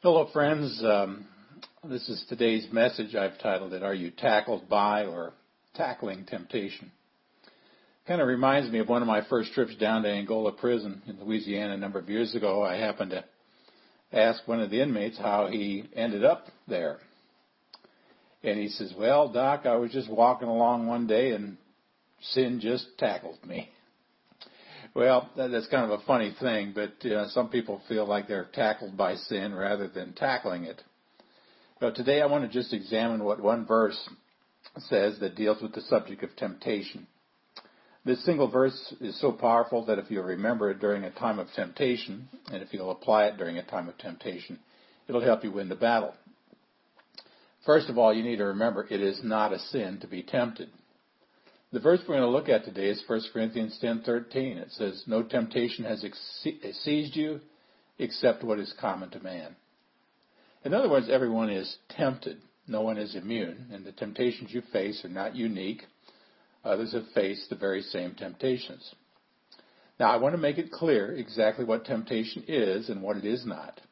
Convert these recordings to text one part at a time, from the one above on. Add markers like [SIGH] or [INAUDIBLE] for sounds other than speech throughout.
Hello, friends. Um, this is today's message. I've titled it, Are You Tackled by or Tackling Temptation? Kind of reminds me of one of my first trips down to Angola prison in Louisiana a number of years ago. I happened to ask one of the inmates how he ended up there. And he says, Well, Doc, I was just walking along one day and sin just tackled me. Well, that's kind of a funny thing, but uh, some people feel like they're tackled by sin rather than tackling it. But today I want to just examine what one verse says that deals with the subject of temptation. This single verse is so powerful that if you'll remember it during a time of temptation, and if you'll apply it during a time of temptation, it'll help you win the battle. First of all, you need to remember it is not a sin to be tempted. The verse we're going to look at today is 1 Corinthians 10:13. It says, "No temptation has seized you except what is common to man." In other words, everyone is tempted. No one is immune, and the temptations you face are not unique. Others have faced the very same temptations. Now, I want to make it clear exactly what temptation is and what it is not.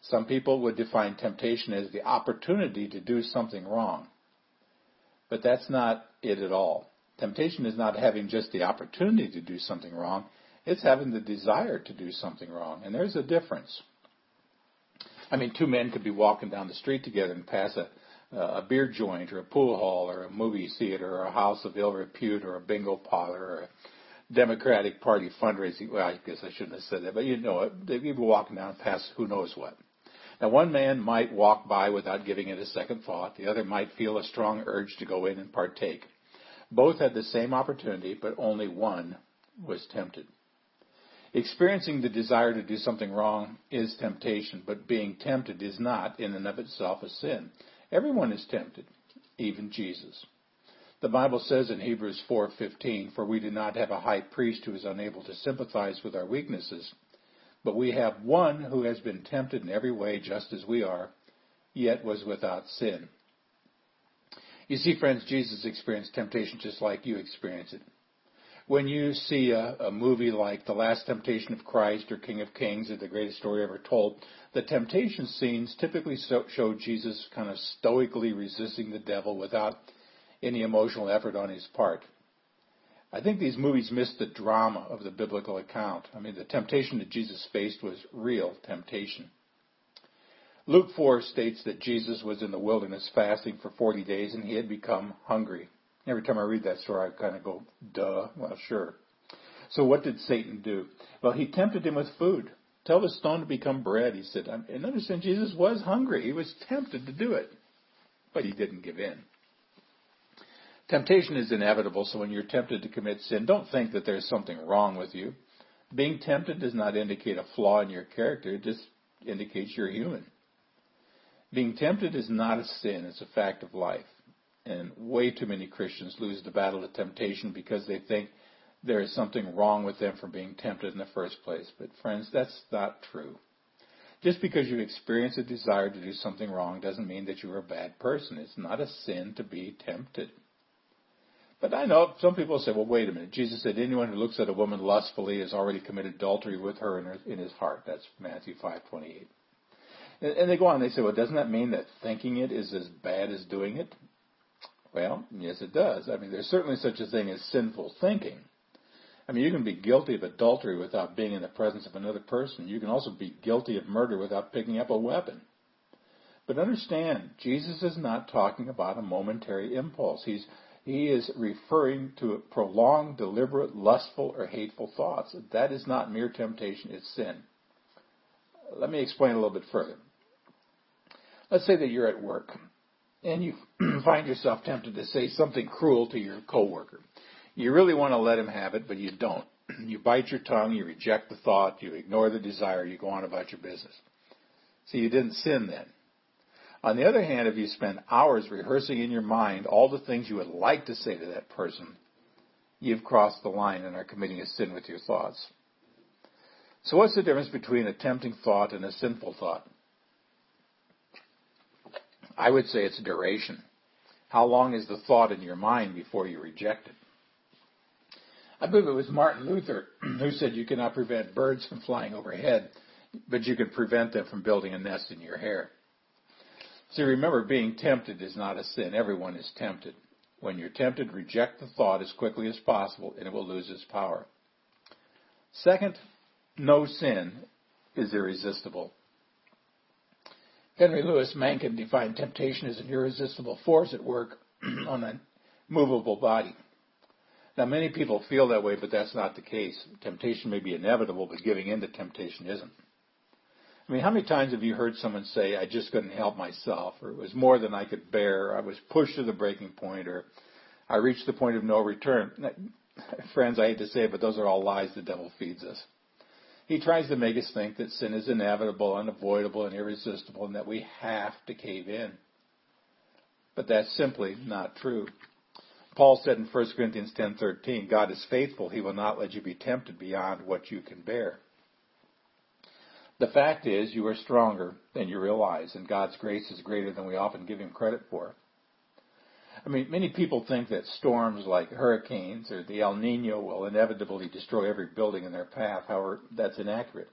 Some people would define temptation as the opportunity to do something wrong. But that's not it at all. Temptation is not having just the opportunity to do something wrong, it's having the desire to do something wrong. And there's a difference. I mean, two men could be walking down the street together and pass a, uh, a beer joint or a pool hall or a movie theater or a house of ill repute or a bingo parlor or a Democratic Party fundraising. Well, I guess I shouldn't have said that, but you know, they'd be walking down past who knows what. Now, one man might walk by without giving it a second thought. The other might feel a strong urge to go in and partake. Both had the same opportunity, but only one was tempted. Experiencing the desire to do something wrong is temptation, but being tempted is not in and of itself a sin. Everyone is tempted, even Jesus. The Bible says in Hebrews 4:15, "For we do not have a high priest who is unable to sympathize with our weaknesses, but we have one who has been tempted in every way just as we are, yet was without sin." You see, friends, Jesus experienced temptation just like you experience it. When you see a, a movie like The Last Temptation of Christ or King of Kings or The Greatest Story Ever Told, the temptation scenes typically so, show Jesus kind of stoically resisting the devil without any emotional effort on his part. I think these movies miss the drama of the biblical account. I mean, the temptation that Jesus faced was real temptation. Luke 4 states that Jesus was in the wilderness fasting for 40 days and he had become hungry. Every time I read that story, I kind of go, duh, well, sure. So what did Satan do? Well, he tempted him with food. Tell the stone to become bread, he said. And understand, Jesus was hungry. He was tempted to do it. But he didn't give in. Temptation is inevitable, so when you're tempted to commit sin, don't think that there's something wrong with you. Being tempted does not indicate a flaw in your character, it just indicates you're human. Being tempted is not a sin, it's a fact of life. And way too many Christians lose the battle of temptation because they think there is something wrong with them for being tempted in the first place. But friends, that's not true. Just because you experience a desire to do something wrong doesn't mean that you're a bad person. It's not a sin to be tempted. But I know some people say, well, wait a minute. Jesus said, anyone who looks at a woman lustfully has already committed adultery with her in, her, in his heart. That's Matthew 5:28. And they go on, they say, well, doesn't that mean that thinking it is as bad as doing it? Well, yes, it does. I mean, there's certainly such a thing as sinful thinking. I mean, you can be guilty of adultery without being in the presence of another person. You can also be guilty of murder without picking up a weapon. But understand, Jesus is not talking about a momentary impulse. He's, he is referring to prolonged, deliberate, lustful, or hateful thoughts. That is not mere temptation, it's sin. Let me explain a little bit further. Let's say that you're at work and you [CLEARS THROAT] find yourself tempted to say something cruel to your coworker. You really want to let him have it, but you don't. You bite your tongue, you reject the thought, you ignore the desire, you go on about your business. See, you didn't sin then. On the other hand, if you spend hours rehearsing in your mind all the things you would like to say to that person, you've crossed the line and are committing a sin with your thoughts. So what's the difference between a tempting thought and a sinful thought? I would say it's duration. How long is the thought in your mind before you reject it? I believe it was Martin Luther [CLEARS THROAT] who said you cannot prevent birds from flying overhead. but you can prevent them from building a nest in your hair. See, remember, being tempted is not a sin. Everyone is tempted. When you're tempted, reject the thought as quickly as possible, and it will lose its power. Second, no sin is irresistible. Henry Louis Mencken defined temptation as an irresistible force at work [CLEARS THROAT] on a movable body. Now, many people feel that way, but that's not the case. Temptation may be inevitable, but giving in to temptation isn't. I mean, how many times have you heard someone say, I just couldn't help myself, or it was more than I could bear, or I was pushed to the breaking point, or I reached the point of no return? [LAUGHS] Friends, I hate to say it, but those are all lies the devil feeds us. He tries to make us think that sin is inevitable, unavoidable, and irresistible, and that we have to cave in. But that's simply not true. Paul said in 1 Corinthians 10:13, God is faithful; he will not let you be tempted beyond what you can bear. The fact is, you are stronger than you realize, and God's grace is greater than we often give Him credit for. I mean, many people think that storms like hurricanes or the El Nino will inevitably destroy every building in their path. However, that's inaccurate.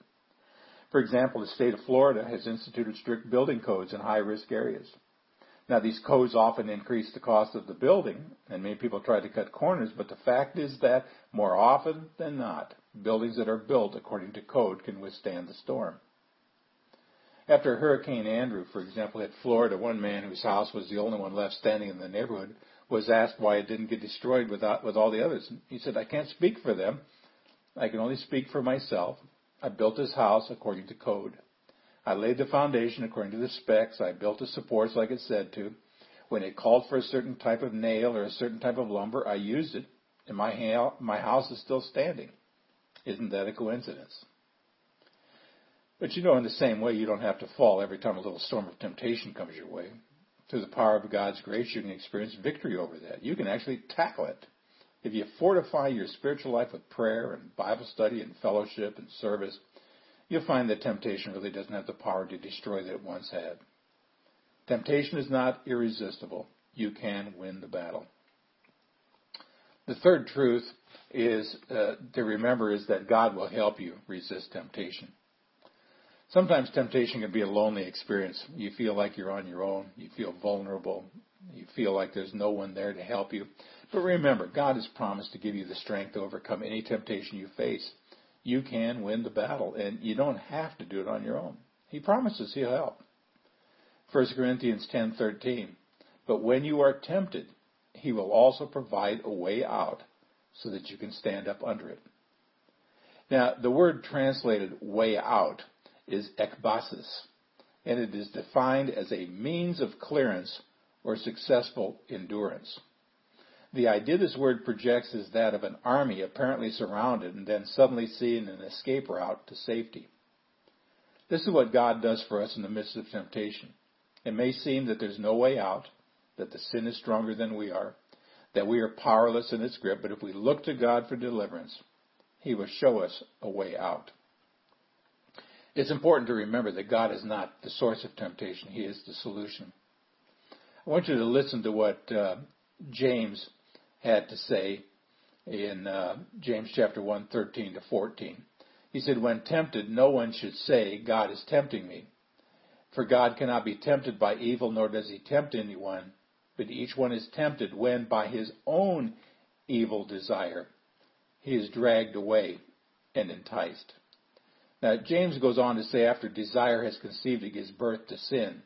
For example, the state of Florida has instituted strict building codes in high risk areas. Now, these codes often increase the cost of the building, and many people try to cut corners, but the fact is that more often than not, buildings that are built according to code can withstand the storm. After Hurricane Andrew, for example, hit Florida, one man whose house was the only one left standing in the neighborhood was asked why it didn't get destroyed without, uh, with all the others. He said, I can't speak for them. I can only speak for myself. I built this house according to code. I laid the foundation according to the specs. I built the supports like it said to. When it called for a certain type of nail or a certain type of lumber, I used it, and my, ha- my house is still standing. Isn't that a coincidence? But you know, in the same way, you don't have to fall every time a little storm of temptation comes your way. Through the power of God's grace, you can experience victory over that. You can actually tackle it. If you fortify your spiritual life with prayer and Bible study and fellowship and service, you'll find that temptation really doesn't have the power to destroy that it once had. Temptation is not irresistible. You can win the battle. The third truth is uh, to remember is that God will help you resist temptation. Sometimes temptation can be a lonely experience. You feel like you're on your own. You feel vulnerable. You feel like there's no one there to help you. But remember, God has promised to give you the strength to overcome any temptation you face you can win the battle, and you don't have to do it on your own. He promises he'll help. 1 Corinthians 10:13. But when you are tempted, he will also provide a way out so that you can stand up under it. Now, the word translated way out is ekbasis, and it is defined as a means of clearance or successful endurance. The idea this word projects is that of an army apparently surrounded and then suddenly seeing an escape route to safety. This is what God does for us in the midst of temptation. It may seem that there's no way out, that the sin is stronger than we are, that we are powerless in its grip, but if we look to God for deliverance, He will show us a way out. It's important to remember that God is not the source of temptation, He is the solution. I want you to listen to what uh, James had to say in uh, James chapter 1, 13 to 14. He said, When tempted, no one should say, God is tempting me. For God cannot be tempted by evil, nor does he tempt anyone. But each one is tempted when, by his own evil desire, he is dragged away and enticed. Now, James goes on to say, after desire has conceived, it gives birth to sin.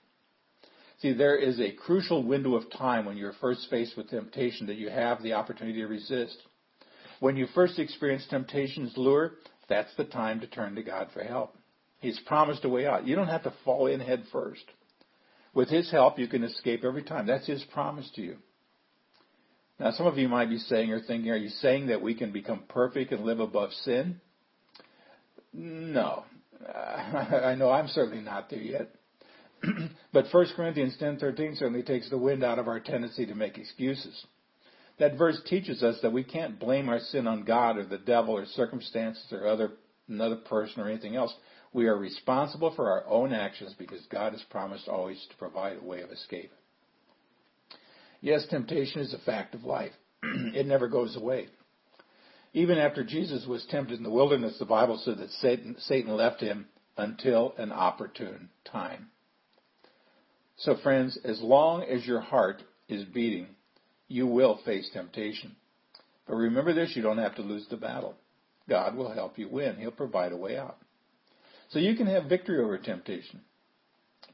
See, there is a crucial window of time when you're first faced with temptation that you have the opportunity to resist. When you first experience temptation's lure, that's the time to turn to God for help. He's promised a way out. You don't have to fall in head first. With His help, you can escape every time. That's His promise to you. Now, some of you might be saying or thinking, are you saying that we can become perfect and live above sin? No. Uh, [LAUGHS] I know I'm certainly not there yet. [CLEARS THROAT] but 1 Corinthians 10:13 certainly takes the wind out of our tendency to make excuses. That verse teaches us that we can't blame our sin on God or the devil or circumstances or other another person or anything else. We are responsible for our own actions because God has promised always to provide a way of escape. Yes, temptation is a fact of life. [CLEARS THROAT] it never goes away. Even after Jesus was tempted in the wilderness, the Bible said that Satan, Satan left him until an opportune time. So, friends, as long as your heart is beating, you will face temptation. But remember this you don't have to lose the battle. God will help you win, He'll provide a way out. So you can have victory over temptation.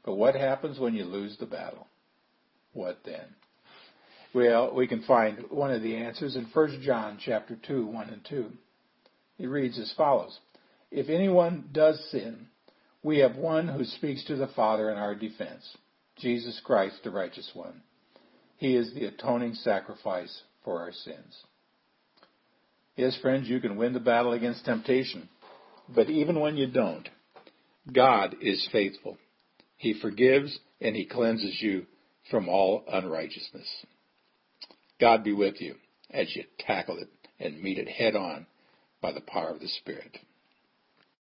But what happens when you lose the battle? What then? Well, we can find one of the answers in 1 John chapter 2, 1 and 2. It reads as follows. If anyone does sin, we have one who speaks to the Father in our defense, Jesus Christ, the righteous one. He is the atoning sacrifice for our sins. Yes, friends, you can win the battle against temptation. But even when you don't, God is faithful. He forgives and he cleanses you from all unrighteousness. God be with you as you tackle it and meet it head on by the power of the Spirit.